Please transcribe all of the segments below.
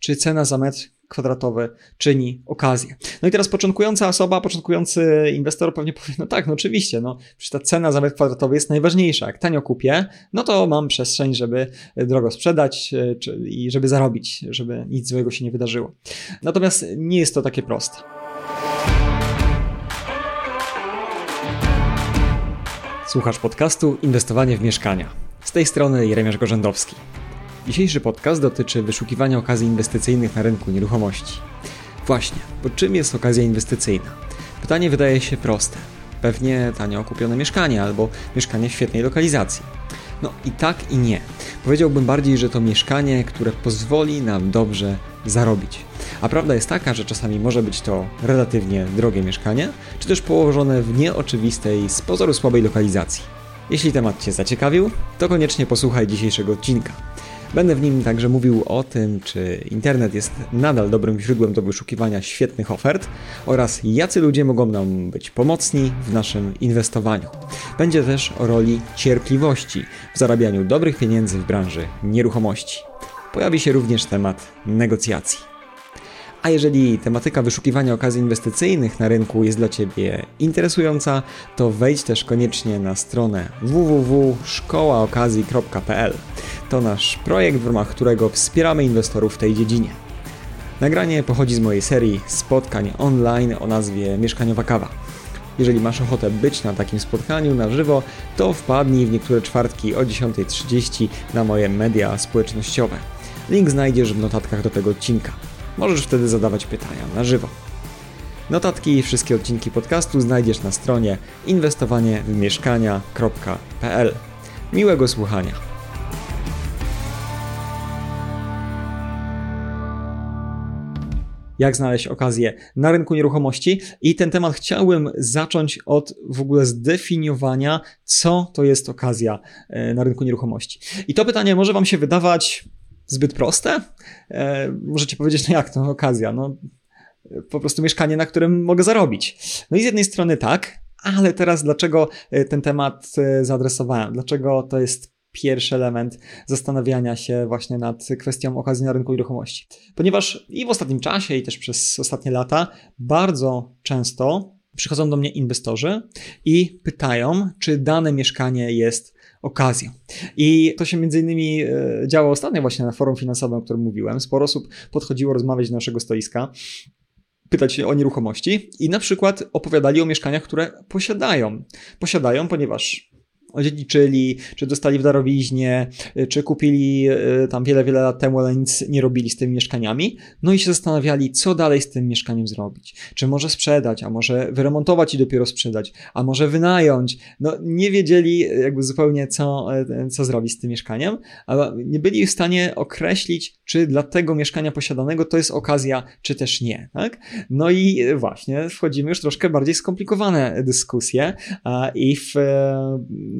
czy cena za metr kwadratowy czyni okazję. No i teraz początkująca osoba, początkujący inwestor pewnie powie, no tak, no oczywiście, no przecież ta cena za metr kwadratowy jest najważniejsza. Jak tanio kupię, no to mam przestrzeń, żeby drogo sprzedać e, czy, i żeby zarobić, żeby nic złego się nie wydarzyło. Natomiast nie jest to takie proste. Słuchasz podcastu Inwestowanie w mieszkania. Z tej strony Jeremiasz Gorzędowski. Dzisiejszy podcast dotyczy wyszukiwania okazji inwestycyjnych na rynku nieruchomości. Właśnie, bo czym jest okazja inwestycyjna? Pytanie wydaje się proste. Pewnie tanio kupione mieszkanie albo mieszkanie w świetnej lokalizacji. No i tak i nie. Powiedziałbym bardziej, że to mieszkanie, które pozwoli nam dobrze zarobić. A prawda jest taka, że czasami może być to relatywnie drogie mieszkanie, czy też położone w nieoczywistej, z pozoru słabej lokalizacji. Jeśli temat Cię zaciekawił, to koniecznie posłuchaj dzisiejszego odcinka. Będę w nim także mówił o tym, czy internet jest nadal dobrym źródłem do wyszukiwania świetnych ofert oraz jacy ludzie mogą nam być pomocni w naszym inwestowaniu. Będzie też o roli cierpliwości w zarabianiu dobrych pieniędzy w branży nieruchomości. Pojawi się również temat negocjacji. A jeżeli tematyka wyszukiwania okazji inwestycyjnych na rynku jest dla Ciebie interesująca, to wejdź też koniecznie na stronę www.szkołaokazji.pl. To nasz projekt, w ramach którego wspieramy inwestorów w tej dziedzinie. Nagranie pochodzi z mojej serii spotkań online o nazwie Mieszkaniowa Kawa. Jeżeli masz ochotę być na takim spotkaniu na żywo, to wpadnij w niektóre czwartki o 10.30 na moje media społecznościowe. Link znajdziesz w notatkach do tego odcinka. Możesz wtedy zadawać pytania na żywo. Notatki i wszystkie odcinki podcastu znajdziesz na stronie inwestowaniewmieszkania.pl. Miłego słuchania. jak znaleźć okazję na rynku nieruchomości. I ten temat chciałbym zacząć od w ogóle zdefiniowania, co to jest okazja e, na rynku nieruchomości. I to pytanie może Wam się wydawać zbyt proste. E, możecie powiedzieć, no jak to okazja? No, po prostu mieszkanie, na którym mogę zarobić. No i z jednej strony tak, ale teraz dlaczego e, ten temat e, zaadresowałem? Dlaczego to jest pierwszy element zastanawiania się właśnie nad kwestią okazji na rynku nieruchomości? Ponieważ i w ostatnim czasie, i też przez ostatnie lata bardzo często przychodzą do mnie inwestorzy i pytają, czy dane mieszkanie jest okazją. I to się między innymi e, działo ostatnio właśnie na forum finansowym, o którym mówiłem. Sporo osób podchodziło rozmawiać do naszego stoiska pytać się o nieruchomości i na przykład opowiadali o mieszkaniach, które posiadają. Posiadają, ponieważ odziedziczyli, czy dostali w darowiźnie, y, czy kupili y, tam wiele, wiele lat temu, ale nic nie robili z tymi mieszkaniami. No i się zastanawiali, co dalej z tym mieszkaniem zrobić. Czy może sprzedać, a może wyremontować i dopiero sprzedać, a może wynająć. No nie wiedzieli jakby zupełnie, co, y, co zrobić z tym mieszkaniem, ale nie byli w stanie określić, czy dla tego mieszkania posiadanego to jest okazja, czy też nie. Tak? No i właśnie wchodzimy już troszkę bardziej skomplikowane dyskusje i w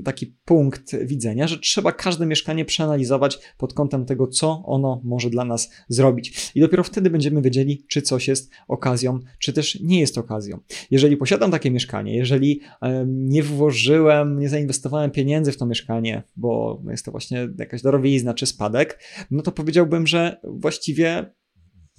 taki punkt widzenia, że trzeba każde mieszkanie przeanalizować pod kątem tego, co ono może dla nas zrobić. I dopiero wtedy będziemy wiedzieli, czy coś jest okazją, czy też nie jest okazją. Jeżeli posiadam takie mieszkanie, jeżeli nie włożyłem, nie zainwestowałem pieniędzy w to mieszkanie, bo jest to właśnie jakaś darowizna czy spadek, no to powiedziałbym, że właściwie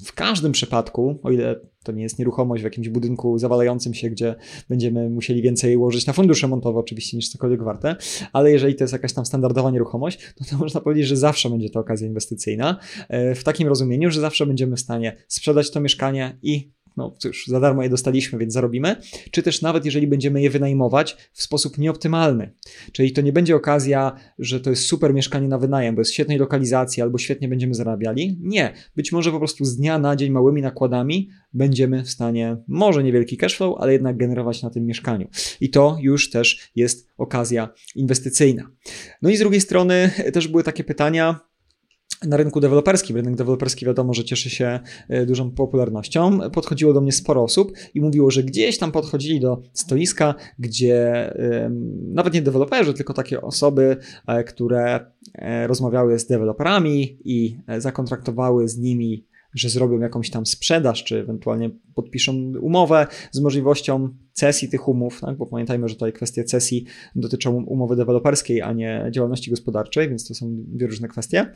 w każdym przypadku, o ile to nie jest nieruchomość w jakimś budynku zawalającym się, gdzie będziemy musieli więcej ułożyć na fundusz remontowy oczywiście niż cokolwiek warte, ale jeżeli to jest jakaś tam standardowa nieruchomość, to, to można powiedzieć, że zawsze będzie to okazja inwestycyjna, e, w takim rozumieniu, że zawsze będziemy w stanie sprzedać to mieszkanie i no cóż, za darmo je dostaliśmy, więc zarobimy, czy też nawet jeżeli będziemy je wynajmować w sposób nieoptymalny. Czyli to nie będzie okazja, że to jest super mieszkanie na wynajem, bo jest świetnej lokalizacji albo świetnie będziemy zarabiali. Nie, być może po prostu z dnia na dzień małymi nakładami będziemy w stanie, może niewielki cashflow, ale jednak generować na tym mieszkaniu. I to już też jest okazja inwestycyjna. No i z drugiej strony też były takie pytania, na rynku deweloperskim. Rynek deweloperski wiadomo, że cieszy się e, dużą popularnością. Podchodziło do mnie sporo osób i mówiło, że gdzieś tam podchodzili do stoiska, gdzie nawet nie deweloperzy, tylko takie osoby, e, które e, rozmawiały z deweloperami i zakontraktowały z nimi że zrobią jakąś tam sprzedaż, czy ewentualnie podpiszą umowę z możliwością cesji tych umów, tak? bo pamiętajmy, że tutaj kwestie cesji dotyczą umowy deweloperskiej, a nie działalności gospodarczej, więc to są dwie różne kwestie.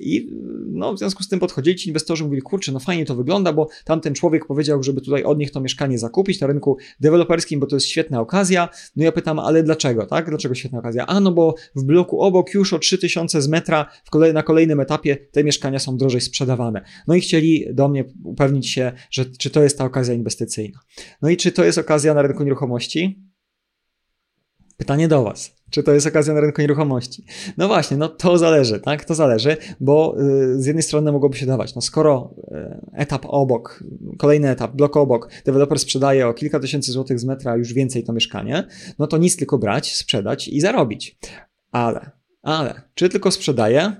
I no, w związku z tym podchodzili ci inwestorzy, mówili, kurczę, no fajnie to wygląda, bo tamten człowiek powiedział, żeby tutaj od nich to mieszkanie zakupić na rynku deweloperskim, bo to jest świetna okazja. No ja pytam, ale dlaczego, tak? Dlaczego świetna okazja? A no bo w bloku obok już o 3000 z metra w kolej, na kolejnym etapie te mieszkania są drożej sprzedawane. No i chcieli do mnie upewnić się, że czy to jest ta okazja inwestycyjna. No i czy to jest okazja na rynku nieruchomości? Pytanie do Was. Czy to jest okazja na rynku nieruchomości? No właśnie, no to zależy, tak? To zależy, bo y, z jednej strony mogłoby się dawać, no skoro y, etap obok, kolejny etap, blok obok, deweloper sprzedaje o kilka tysięcy złotych z metra, już więcej to mieszkanie, no to nic tylko brać, sprzedać i zarobić. Ale, ale, czy tylko sprzedaje,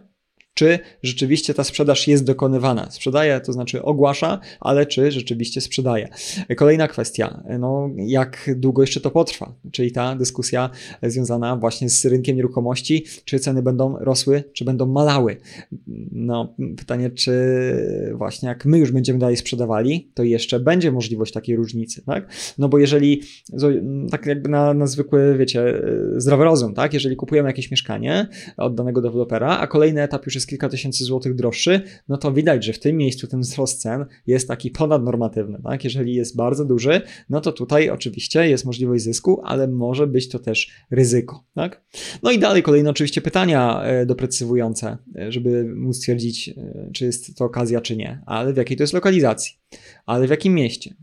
czy rzeczywiście ta sprzedaż jest dokonywana. Sprzedaje, to znaczy ogłasza, ale czy rzeczywiście sprzedaje. Kolejna kwestia, no jak długo jeszcze to potrwa, czyli ta dyskusja związana właśnie z rynkiem nieruchomości, czy ceny będą rosły, czy będą malały. No pytanie, czy właśnie jak my już będziemy dalej sprzedawali, to jeszcze będzie możliwość takiej różnicy, tak? No bo jeżeli, tak jakby na, na zwykły, wiecie, zdrowy rozum, tak? Jeżeli kupujemy jakieś mieszkanie od danego dewelopera, a kolejny etap już jest jest kilka tysięcy złotych droższy, no to widać, że w tym miejscu ten wzrost cen jest taki ponadnormatywny. Tak? Jeżeli jest bardzo duży, no to tutaj oczywiście jest możliwość zysku, ale może być to też ryzyko. Tak? No i dalej kolejne oczywiście pytania e, doprecyzowujące, e, żeby móc stwierdzić, e, czy jest to okazja, czy nie, ale w jakiej to jest lokalizacji, ale w jakim mieście,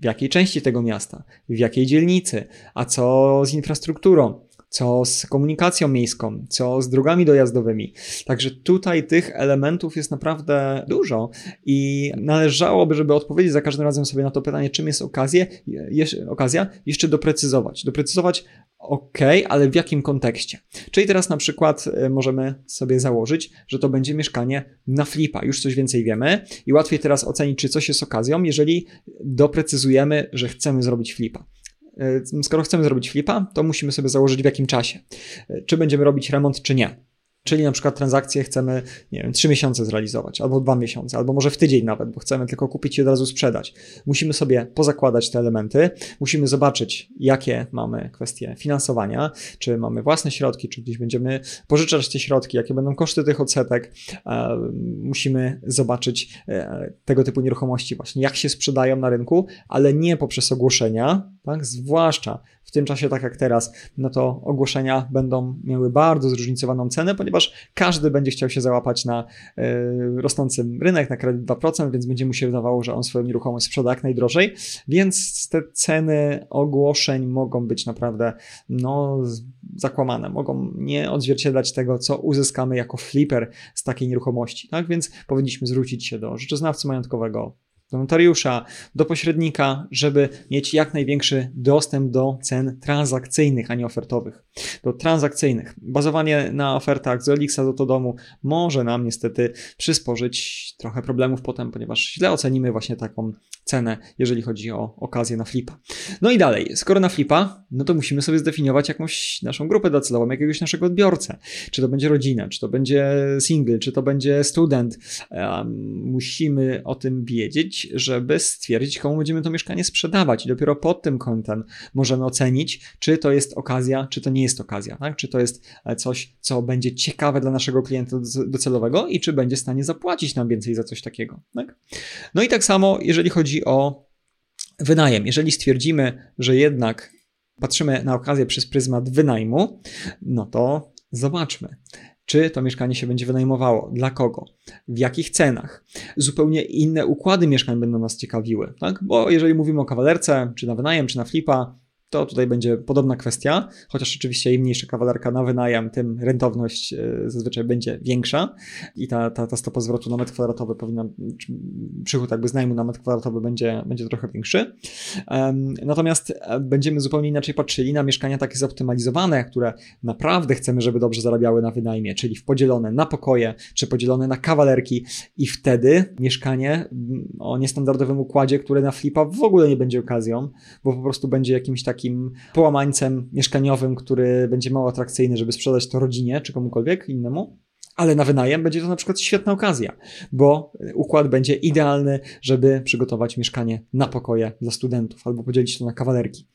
w jakiej części tego miasta, w jakiej dzielnicy, a co z infrastrukturą, co z komunikacją miejską, co z drogami dojazdowymi. Także tutaj tych elementów jest naprawdę dużo i należałoby, żeby odpowiedzieć za każdym razem sobie na to pytanie, czym jest okazja, okazja jeszcze doprecyzować. Doprecyzować ok, ale w jakim kontekście? Czyli teraz na przykład e, możemy sobie założyć, że to będzie mieszkanie na flipa. Już coś więcej wiemy i łatwiej teraz ocenić, czy coś jest okazją, jeżeli doprecyzujemy, że chcemy zrobić flipa. E, skoro chcemy zrobić flipa, to musimy sobie założyć w jakim czasie. E, czy będziemy robić remont, czy nie. Czyli na przykład transakcję chcemy, nie wiem, 3 miesiące zrealizować, albo 2 miesiące, albo może w tydzień nawet, bo chcemy tylko kupić i od razu sprzedać. Musimy sobie pozakładać te elementy, musimy zobaczyć, jakie mamy kwestie finansowania, czy mamy własne środki, czy gdzieś będziemy pożyczać te środki, jakie będą koszty tych odsetek. E, musimy zobaczyć tego typu nieruchomości właśnie, jak się sprzedają na rynku, ale nie poprzez ogłoszenia, tak? Zwłaszcza w tym czasie, tak jak teraz, no to ogłoszenia będą miały bardzo zróżnicowaną cenę, ponieważ każdy będzie chciał się załapać na y, rosnący rynek, na kredyt 2%, więc będzie mu się wydawało, że on swoją nieruchomość sprzeda jak najdrożej, więc te ceny ogłoszeń mogą być naprawdę no, zakłamane, mogą nie odzwierciedlać tego, co uzyskamy jako flipper z takiej nieruchomości. Tak więc powinniśmy zwrócić się do rzeczoznawcy majątkowego, do notariusza, do pośrednika, żeby mieć jak największy dostęp do cen transakcyjnych, a nie ofertowych. Do transakcyjnych. Bazowanie na ofertach z Elixa do to domu może nam niestety przysporzyć trochę problemów potem, ponieważ źle ocenimy właśnie taką cenę, jeżeli chodzi o okazję na flipa. No i dalej, skoro na flipa, no to musimy sobie zdefiniować jakąś naszą grupę docelową, jakiegoś naszego odbiorcę. Czy to będzie rodzina, czy to będzie single, czy to będzie student. Um, musimy o tym wiedzieć, żeby stwierdzić, komu będziemy to mieszkanie sprzedawać. I dopiero pod tym kątem możemy ocenić, czy to jest okazja, czy to nie jest okazja. Tak? Czy to jest e, coś, co będzie ciekawe dla naszego klienta docelowego i czy będzie w stanie zapłacić nam więcej za coś takiego. Tak? No i tak samo, jeżeli chodzi o wynajem. Jeżeli stwierdzimy, że jednak patrzymy na okazję przez pryzmat wynajmu, no to zobaczmy, czy to mieszkanie się będzie wynajmowało, dla kogo, w jakich cenach. Zupełnie inne układy mieszkań będą nas ciekawiły, tak? Bo jeżeli mówimy o kawalerce, czy na wynajem, czy na flipa, to tutaj będzie podobna kwestia, chociaż oczywiście im mniejsza kawalerka na wynajem, tym rentowność e, zazwyczaj będzie większa i ta, ta, ta stopa zwrotu na metr kwadratowy powinna, przychód jakby z najmu na metr kwadratowy będzie, będzie trochę większy. Natomiast e, będziemy zupełnie inaczej patrzyli na mieszkania takie zoptymalizowane, które naprawdę chcemy, żeby dobrze zarabiały na wynajmie, czyli w podzielone na pokoje, czy podzielone na kawalerki i wtedy mieszkanie o niestandardowym układzie, które na flipa w ogóle nie będzie okazją, bo po prostu będzie jakimś takim takim połamańcem mieszkaniowym, który będzie mało atrakcyjny, żeby sprzedać to rodzinie czy komukolwiek innemu Ale na wynajem będzie to na przykład świetna okazja, bo układ będzie idealny, żeby przygotować mieszkanie na pokoje dla studentów albo podzielić to na kawalerki.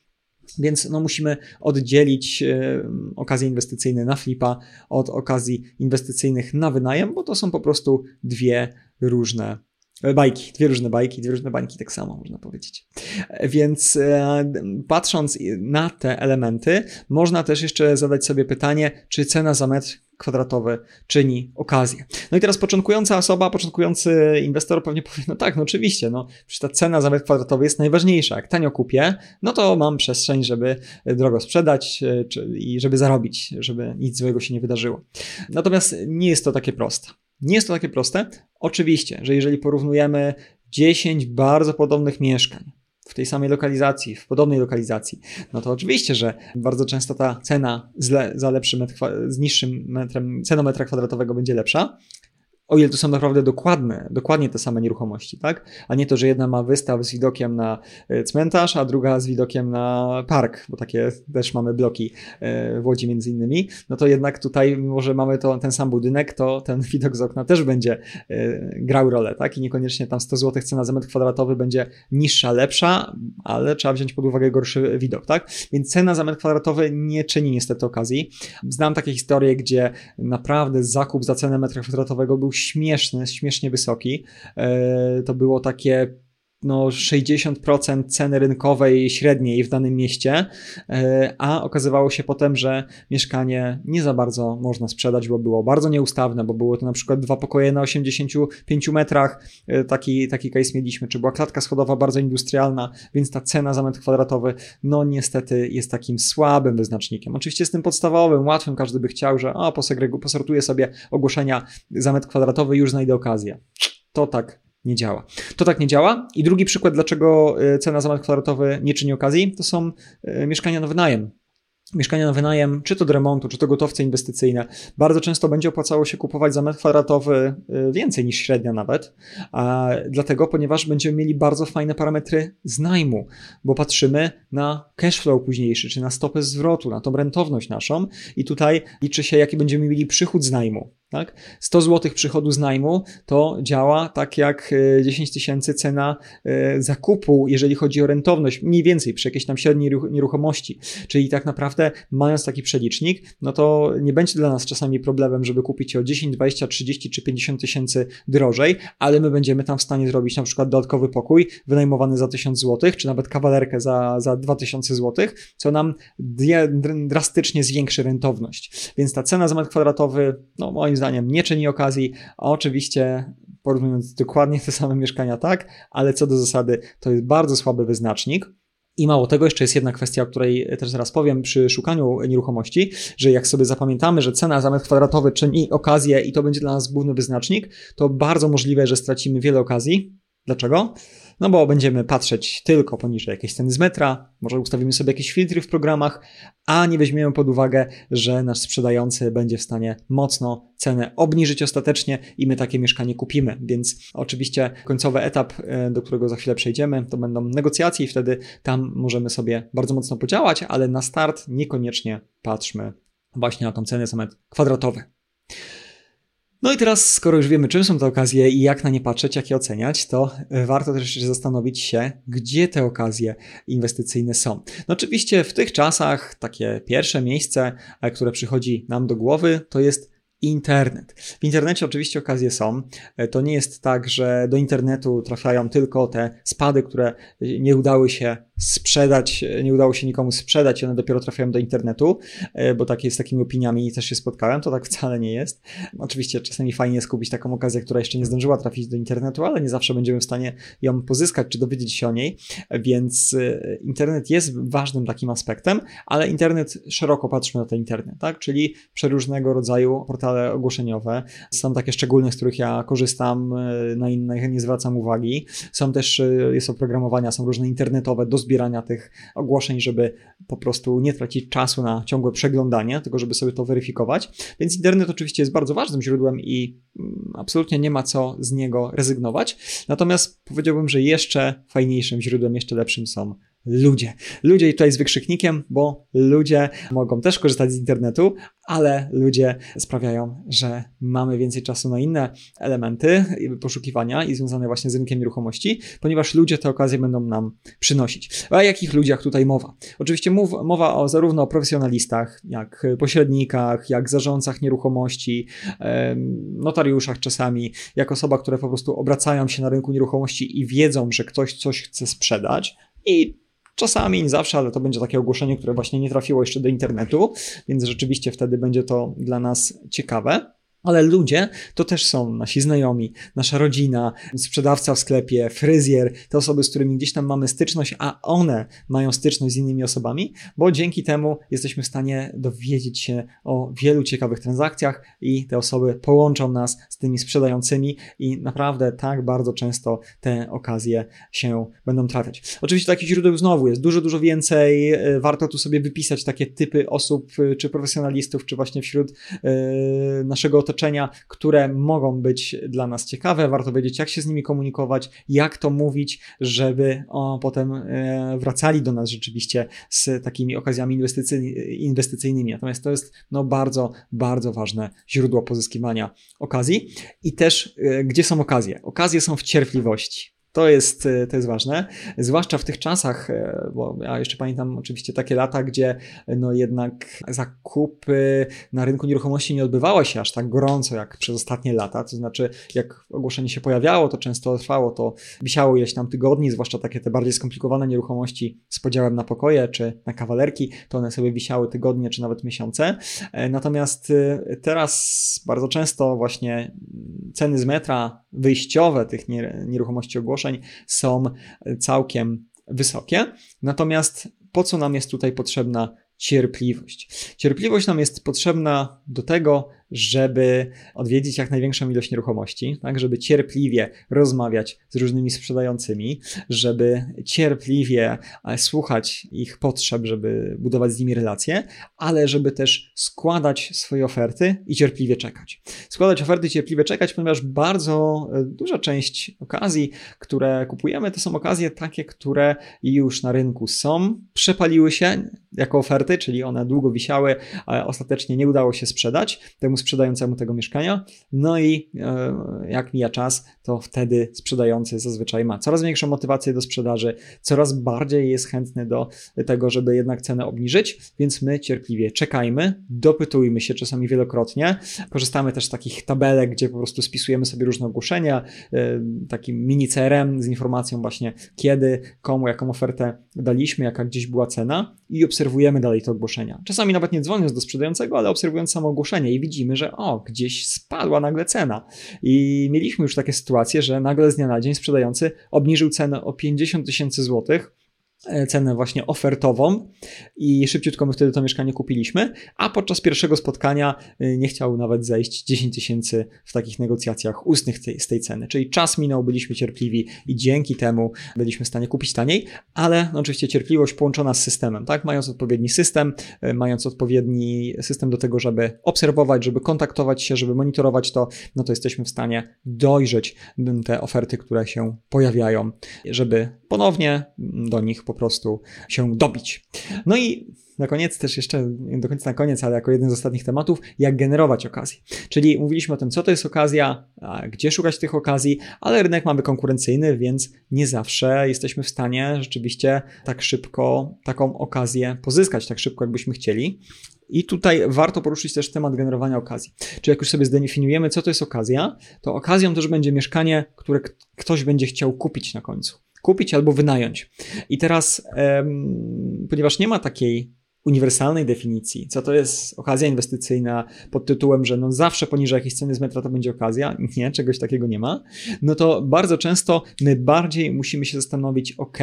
Więc no, musimy oddzielić e, okazje inwestycyjne na flipa od okazji inwestycyjnych na wynajem, bo to są po prostu dwie różne bajki, dwie różne bajki, dwie różne bańki, tak samo można powiedzieć. Więc e, patrząc na te elementy, można też jeszcze zadać sobie pytanie, czy cena za metr kwadratowy czyni okazję. No i teraz początkująca osoba, początkujący inwestor pewnie powie, no tak, no oczywiście, no przecież ta cena za metr kwadratowy jest najważniejsza. Jak tanio kupię, no to mam przestrzeń, żeby drogo sprzedać e, czy, i żeby zarobić, żeby nic złego się nie wydarzyło. Natomiast nie jest to takie proste. Nie jest to takie proste. Oczywiście, że jeżeli porównujemy 10 bardzo podobnych mieszkań, w tej samej lokalizacji, w podobnej lokalizacji, no to oczywiście, że bardzo często ta cena za lepszy metr, z niższym metrem, ceną metra kwadratowego będzie lepsza, o ile to są naprawdę dokładne, dokładnie te same nieruchomości, tak? A nie to, że jedna ma wystaw z widokiem na e, cmentarz, a druga z widokiem na park, bo takie też mamy bloki e, w Łodzi między innymi, no to jednak tutaj, mimo że mamy to, ten sam budynek, to ten widok z okna też będzie e, grał rolę, tak? I niekoniecznie tam 100 zł cena za metr kwadratowy będzie niższa, lepsza, ale trzeba wziąć pod uwagę gorszy widok, tak? Więc cena za metr kwadratowy nie czyni niestety okazji. Znam takie historie, gdzie naprawdę zakup za cenę metra kwadratowego był śmieszny, śmiesznie wysoki. E, to było takie no 60% ceny rynkowej średniej w danym mieście, e, a okazywało się potem, że mieszkanie nie za bardzo można sprzedać, bo było bardzo nieustawne, bo było to na przykład dwa pokoje na 85 metrach, e, taki, taki case mieliśmy, czy była klatka schodowa bardzo industrialna, więc ta cena za metr kwadratowy, no niestety jest takim słabym wyznacznikiem. Oczywiście z tym podstawowym, łatwym, każdy by chciał, że o, posortuję sobie ogłoszenia za metr kwadratowy, już znajdę okazję. To tak nie działa. To tak nie działa. I drugi przykład, dlaczego e, cena za metr kwadratowy nie czyni okazji, to są e, mieszkania na wynajem mieszkania na wynajem, czy to do remontu, czy to gotowce inwestycyjne, bardzo często będzie opłacało się kupować za metr kwadratowy y, więcej niż średnia nawet, a dlatego, ponieważ będziemy mieli bardzo fajne parametry z najmu, bo patrzymy na cash flow późniejszy, czy na stopę zwrotu, na tą rentowność naszą i tutaj liczy się, jaki będziemy mieli przychód z najmu. Tak? 100 zł przychodu z najmu to działa tak jak 10 y, tysięcy cena y, zakupu, jeżeli chodzi o rentowność, mniej więcej przy jakiejś tam średniej nieruchomości. Czyli tak naprawdę, mając taki przelicznik, no to nie będzie dla nas czasami problemem, żeby kupić o 10, 20, 30 czy 50 tysięcy drożej, ale my będziemy tam w stanie zrobić na przykład dodatkowy pokój wynajmowany za 1000 zł, czy nawet kawalerkę za, za 2000 zł, co nam drastycznie zwiększy rentowność. Więc ta cena za metr kwadratowy, no moim zdaniem nie czyni okazji, a oczywiście porównując dokładnie te same mieszkania, tak, ale co do zasady to jest bardzo słaby wyznacznik. I mało tego, jeszcze jest jedna kwestia, o której też zaraz powiem przy szukaniu nieruchomości, że jak sobie zapamiętamy, że cena za metr kwadratowy czyni okazję i to będzie dla nas główny wyznacznik, to bardzo możliwe, że stracimy wiele okazji. Dlaczego? No bo będziemy patrzeć tylko poniżej jakiejś ceny z metra, może ustawimy sobie jakieś filtry w programach, a nie weźmiemy pod uwagę, że nasz sprzedający będzie w stanie mocno cenę obniżyć ostatecznie i my takie mieszkanie kupimy. Więc oczywiście końcowy etap, e, do którego za chwilę przejdziemy, to będą negocjacje i wtedy tam możemy sobie bardzo mocno podziałać, ale na start niekoniecznie patrzmy właśnie na tą cenę za metr kwadratowy. No i teraz, skoro już wiemy, czym są te okazje i jak na nie patrzeć, jak je oceniać, to warto też zastanowić się, gdzie te okazje inwestycyjne są. No oczywiście w tych czasach takie pierwsze miejsce, e, które przychodzi nam do głowy, to jest internet. W internecie oczywiście okazje są. E, to nie jest tak, że do internetu trafiają tylko te spady, które nie udały się sprzedać, nie udało się nikomu sprzedać one dopiero trafiają do internetu, e, bo takie z takimi opiniami też się spotkałem, to tak wcale nie jest. Oczywiście czasami fajnie jest kupić taką okazję, która jeszcze nie zdążyła trafić do internetu, ale nie zawsze będziemy w stanie ją pozyskać czy dowiedzieć się o niej, więc e, internet jest ważnym takim aspektem, ale internet szeroko patrzmy na ten internet, tak? Czyli przeróżnego rodzaju portale ogłoszeniowe. Są takie szczególne, z których ja korzystam, e, na innych nie zwracam uwagi. Są też, jest oprogramowania, są różne internetowe do zbierania tych ogłoszeń, żeby po prostu nie tracić czasu na ciągłe przeglądanie, tylko żeby sobie to weryfikować. Więc internet oczywiście jest bardzo ważnym źródłem i mm, absolutnie nie ma co z niego rezygnować. Natomiast powiedziałbym, że jeszcze fajniejszym źródłem, jeszcze lepszym są ludzie. Ludzie i tutaj z wykrzyknikiem, bo ludzie mogą też korzystać z internetu, ale ludzie sprawiają, że mamy więcej czasu na inne elementy poszukiwania i związane właśnie z rynkiem nieruchomości, ponieważ ludzie te okazje będą nam przynosić. A o jakich ludziach tutaj mowa? Oczywiście mów, mowa o zarówno o profesjonalistach, jak pośrednikach, jak zarządcach nieruchomości, notariuszach czasami, jak osoba, które po prostu obracają się na rynku nieruchomości i wiedzą, że ktoś coś chce sprzedać i Czasami, nie zawsze, ale to będzie takie ogłoszenie, które właśnie nie trafiło jeszcze do internetu, więc rzeczywiście wtedy będzie to dla nas ciekawe. Ale ludzie to też są nasi znajomi, nasza rodzina, sprzedawca w sklepie, fryzjer, te osoby, z którymi gdzieś tam mamy styczność, a one mają styczność z innymi osobami, bo dzięki temu jesteśmy w stanie dowiedzieć się o wielu ciekawych transakcjach i te osoby połączą nas z tymi sprzedającymi i naprawdę tak bardzo często te okazje się będą trafiać. Oczywiście takich źródeł znowu jest dużo, dużo więcej. E, warto tu sobie wypisać takie typy osób, e, czy profesjonalistów, czy właśnie wśród e, naszego otoczenia otoczenia, które mogą być dla nas ciekawe. Warto wiedzieć, jak się z nimi komunikować, jak to mówić, żeby o, potem e, wracali do nas rzeczywiście z takimi okazjami inwestycyjnymi. Natomiast to jest no, bardzo, bardzo ważne źródło pozyskiwania okazji. I też, e, gdzie są okazje? Okazje są w cierpliwości. To jest, e, to jest ważne, zwłaszcza w tych czasach, e, bo ja jeszcze pamiętam oczywiście takie lata, gdzie no jednak zakupy na rynku nieruchomości nie odbywały się aż tak gorąco jak przez ostatnie lata. To znaczy, jak ogłoszenie się pojawiało, to często trwało, to wisiało ileś tam tygodni, zwłaszcza takie te bardziej skomplikowane nieruchomości z podziałem na pokoje czy na kawalerki, to one sobie wisiały tygodnie czy nawet miesiące. E, natomiast teraz bardzo często właśnie ceny z metra wyjściowe tych nieruchomości ogłoszeń są całkiem wysokie. Natomiast po co nam jest tutaj potrzebna cierpliwość? Cierpliwość nam jest potrzebna do tego, żeby odwiedzić jak największą ilość nieruchomości, tak, żeby cierpliwie rozmawiać z różnymi sprzedającymi, żeby cierpliwie e, słuchać ich potrzeb, żeby budować z nimi relacje, ale żeby też składać swoje oferty i cierpliwie czekać. Składać oferty i cierpliwie czekać, ponieważ bardzo e, duża część okazji, które kupujemy, to są okazje takie, które już na rynku są, przepaliły się jako oferty, czyli one długo wisiały, ale ostatecznie nie udało się sprzedać temu sprzedającemu tego mieszkania. No i e, jak mija czas, to wtedy sprzedający zazwyczaj ma coraz większą motywację do sprzedaży, coraz bardziej jest chętny do tego, żeby jednak cenę obniżyć, więc my cierpliwie czekajmy, dopytujmy się czasami wielokrotnie. Korzystamy też z takich tabelek, gdzie po prostu spisujemy sobie różne ogłoszenia, e, takim mini CRM z informacją właśnie kiedy, komu, jaką ofertę daliśmy, jaka gdzieś była cena i obserwujemy dalej te ogłoszenia. Czasami nawet nie dzwoniąc do sprzedającego, ale obserwując samo ogłoszenie i widzimy, że o, gdzieś spadła nagle cena. I mieliśmy już takie sytuacje, że nagle z dnia na dzień sprzedający obniżył cenę o 50 tysięcy złotych cenę właśnie ofertową i szybciutko my wtedy to mieszkanie kupiliśmy, a podczas pierwszego spotkania e, nie chciał nawet zejść 10 tysięcy w takich negocjacjach ustnych z tej ceny. Czyli czas minął, byliśmy cierpliwi i dzięki temu byliśmy w stanie kupić taniej, ale no oczywiście cierpliwość połączona z systemem, tak? Mając odpowiedni system, e, mając odpowiedni system do tego, żeby obserwować, żeby kontaktować się, żeby monitorować to, no to jesteśmy w stanie dojrzeć te oferty, które się pojawiają, żeby ponownie do nich po prostu się dobić. No i na koniec też jeszcze, nie do końca na koniec, ale jako jeden z ostatnich tematów, jak generować okazję. Czyli mówiliśmy o tym, co to jest okazja, gdzie szukać tych okazji, ale rynek mamy konkurencyjny, więc nie zawsze jesteśmy w stanie rzeczywiście tak szybko taką okazję pozyskać, tak szybko jakbyśmy chcieli. I tutaj warto poruszyć też temat generowania okazji. Czyli jak już sobie zdefiniujemy, co to jest okazja, to okazją też będzie mieszkanie, które ktoś będzie chciał kupić na końcu kupić albo wynająć. I teraz, ponieważ nie ma takiej uniwersalnej definicji, co to jest okazja inwestycyjna pod tytułem, że no zawsze poniżej jakiejś ceny z metra to będzie okazja, nie, czegoś takiego nie ma, no to bardzo często my bardziej musimy się zastanowić, ok,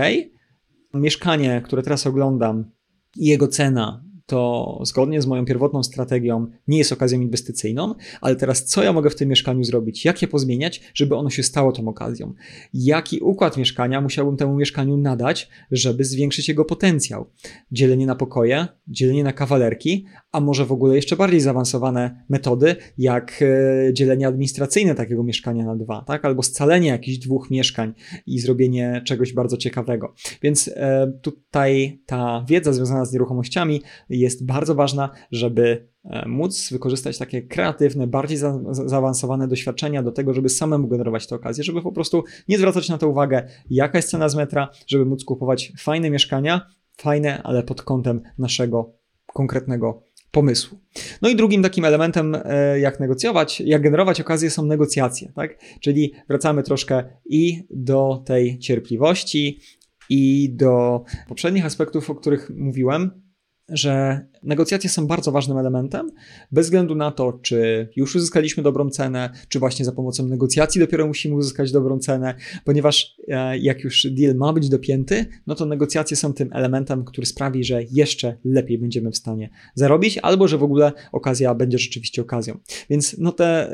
mieszkanie, które teraz oglądam, jego cena to zgodnie z moją pierwotną strategią nie jest okazją inwestycyjną, ale teraz co ja mogę w tym mieszkaniu zrobić? Jak je pozmieniać, żeby ono się stało tą okazją? Jaki układ mieszkania musiałbym temu mieszkaniu nadać, żeby zwiększyć jego potencjał? Dzielenie na pokoje, dzielenie na kawalerki, a może w ogóle jeszcze bardziej zaawansowane metody, jak e, dzielenie administracyjne takiego mieszkania na dwa, tak? Albo scalenie jakichś dwóch mieszkań i zrobienie czegoś bardzo ciekawego. Więc e, tutaj ta wiedza związana z nieruchomościami jest bardzo ważna, żeby e, móc wykorzystać takie kreatywne, bardziej za, zaawansowane doświadczenia do tego, żeby samemu generować te okazje, żeby po prostu nie zwracać na to uwagę, jaka jest cena z metra, żeby móc kupować fajne mieszkania, fajne, ale pod kątem naszego konkretnego pomysłu. No i drugim takim elementem, e, jak negocjować, jak generować okazje, są negocjacje, tak? Czyli wracamy troszkę i do tej cierpliwości, i do poprzednich aspektów, o których mówiłem, że negocjacje są bardzo ważnym elementem, bez względu na to, czy już uzyskaliśmy dobrą cenę, czy właśnie za pomocą negocjacji dopiero musimy uzyskać dobrą cenę, ponieważ e, jak już deal ma być dopięty, no to negocjacje są tym elementem, który sprawi, że jeszcze lepiej będziemy w stanie zarobić, albo że w ogóle okazja będzie rzeczywiście okazją. Więc no te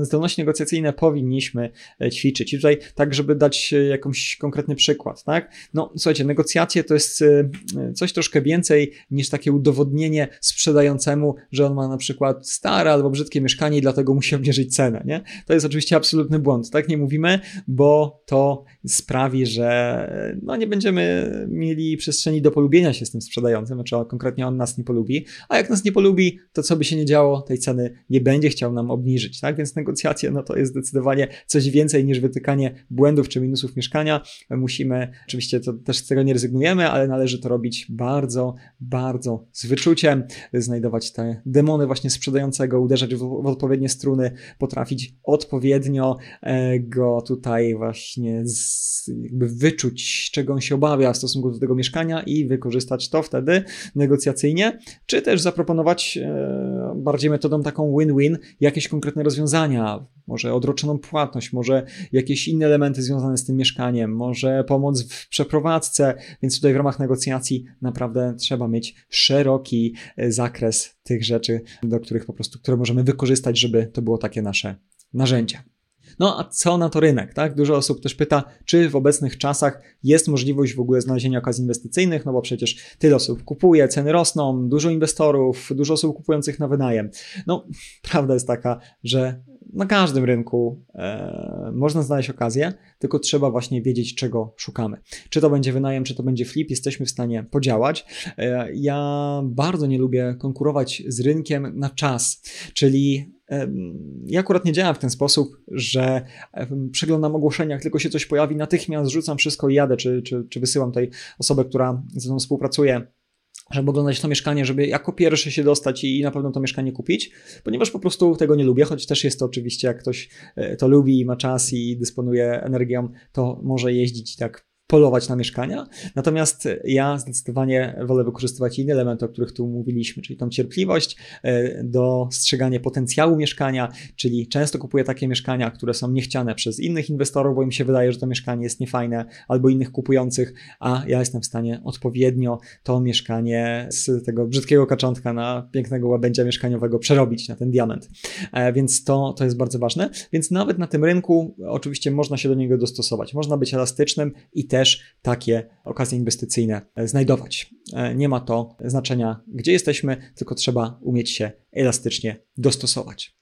e, zdolności negocjacyjne powinniśmy e, ćwiczyć. I tutaj tak, żeby dać jakąś konkretny przykład, tak? No słuchajcie, negocjacje to jest coś troszkę więcej niż takie udowodnienie sprzedającemu, że on ma na przykład stare albo brzydkie mieszkanie i dlatego musi obniżyć cenę, nie? To jest oczywiście absolutny błąd, tak nie mówimy, bo to sprawi, że no nie będziemy mieli przestrzeni do polubienia się z tym sprzedającym, znaczy konkretnie on nas nie polubi, a jak nas nie polubi, to co by się nie działo, tej ceny nie będzie chciał nam obniżyć, tak? Więc negocjacje, no to jest zdecydowanie coś więcej niż wytykanie błędów czy minusów mieszkania. Musimy, oczywiście to też z tego nie rezygnujemy, ale należy to robić bardzo bardzo z wyczuciem, znajdować te demony właśnie sprzedającego, uderzać w, w odpowiednie struny, potrafić odpowiednio e, go tutaj właśnie z, jakby wyczuć, czego on się obawia w stosunku do tego mieszkania i wykorzystać to wtedy negocjacyjnie, czy też zaproponować e, bardziej metodą taką win-win jakieś konkretne rozwiązania, może odroczoną płatność, może jakieś inne elementy związane z tym mieszkaniem, może pomoc w przeprowadzce, więc tutaj w ramach negocjacji naprawdę trzeba mieć szeroki e, zakres tych rzeczy, do których po prostu, które możemy wykorzystać, żeby to było takie nasze narzędzie. No a co na to rynek? Tak? Dużo osób też pyta, czy w obecnych czasach jest możliwość w ogóle znalezienia okazji inwestycyjnych, no bo przecież tyle osób kupuje, ceny rosną, dużo inwestorów, dużo osób kupujących na wynajem. No, prawda jest taka, że na każdym rynku e, można znaleźć okazję, tylko trzeba właśnie wiedzieć, czego szukamy. Czy to będzie wynajem, czy to będzie flip, jesteśmy w stanie podziałać. E, ja bardzo nie lubię konkurować z rynkiem na czas, czyli ja akurat nie działam w ten sposób, że przeglądam ogłoszenia, jak tylko się coś pojawi, natychmiast rzucam wszystko i jadę, czy, czy, czy wysyłam tej osobę, która ze mną współpracuje, żeby oglądać to mieszkanie, żeby jako pierwszy się dostać i na pewno to mieszkanie kupić, ponieważ po prostu tego nie lubię, choć też jest to oczywiście, jak ktoś e, to lubi i ma czas i dysponuje energią, to może jeździć tak polować na mieszkania. Natomiast ja zdecydowanie wolę wykorzystywać inne elementy, o których tu mówiliśmy, czyli tą cierpliwość, e, dostrzeganie potencjału mieszkania, czyli często kupuję takie mieszkania, które są niechciane przez innych inwestorów, bo im się wydaje, że to mieszkanie jest niefajne, albo innych kupujących, a ja jestem w stanie odpowiednio to mieszkanie z tego brzydkiego kaczątka na pięknego łabędzia mieszkaniowego przerobić na ten diament. E, więc to, to jest bardzo ważne. Więc nawet na tym rynku oczywiście można się do niego dostosować. Można być elastycznym i też też takie okazje inwestycyjne znajdować. E, nie ma to znaczenia, gdzie jesteśmy, tylko trzeba umieć się elastycznie dostosować.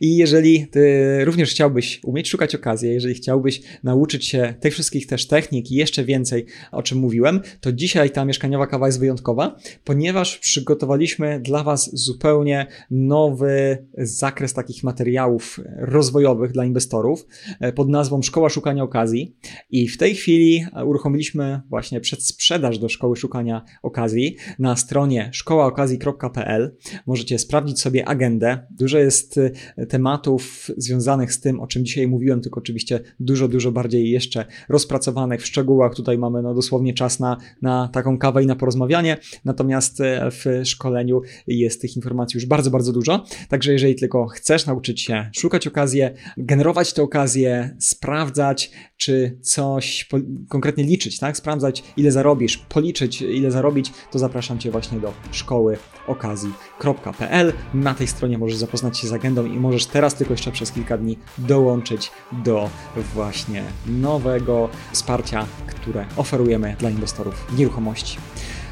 I jeżeli ty również chciałbyś umieć szukać okazji, jeżeli chciałbyś nauczyć się tych wszystkich też technik i jeszcze więcej, o czym mówiłem, to dzisiaj ta mieszkaniowa kawa jest wyjątkowa, ponieważ przygotowaliśmy dla Was zupełnie nowy zakres takich materiałów rozwojowych dla inwestorów e, pod nazwą Szkoła Szukania Okazji. I w tej chwili uruchomiliśmy właśnie przedsprzedaż do Szkoły Szukania Okazji na stronie szkołaokazji.pl. Możecie sprawdzić sobie agendę. Dużo jest tematów związanych z tym, o czym dzisiaj mówiłem, tylko oczywiście dużo, dużo bardziej jeszcze rozpracowanych w szczegółach. Tutaj mamy no dosłownie czas na, na taką kawę i na porozmawianie, natomiast e, w szkoleniu jest tych informacji już bardzo, bardzo dużo. Także jeżeli tylko chcesz nauczyć się szukać okazji, generować te okazje, sprawdzać, czy coś konkretnie liczyć, tak? Sprawdzać, ile zarobisz, policzyć, ile zarobić, to zapraszam Cię właśnie do szkoły okazji.pl. Na tej stronie możesz zapoznać się z agendą i możesz teraz tylko jeszcze przez kilka dni dołączyć do właśnie nowego wsparcia, które oferujemy dla inwestorów nieruchomości.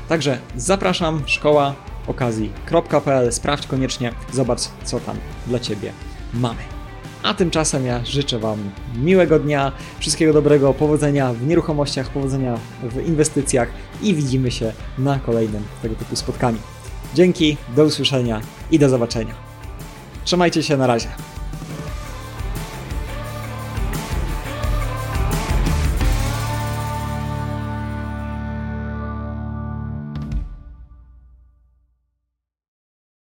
Także zapraszam, szkoła okazji.pl, sprawdź koniecznie, zobacz co tam dla Ciebie mamy. A tymczasem ja życzę Wam miłego dnia, wszystkiego dobrego, powodzenia w nieruchomościach, powodzenia w inwestycjach i widzimy się na kolejnym tego typu spotkaniu. Dzięki, do usłyszenia i do zobaczenia. Trzymajcie się, na razie.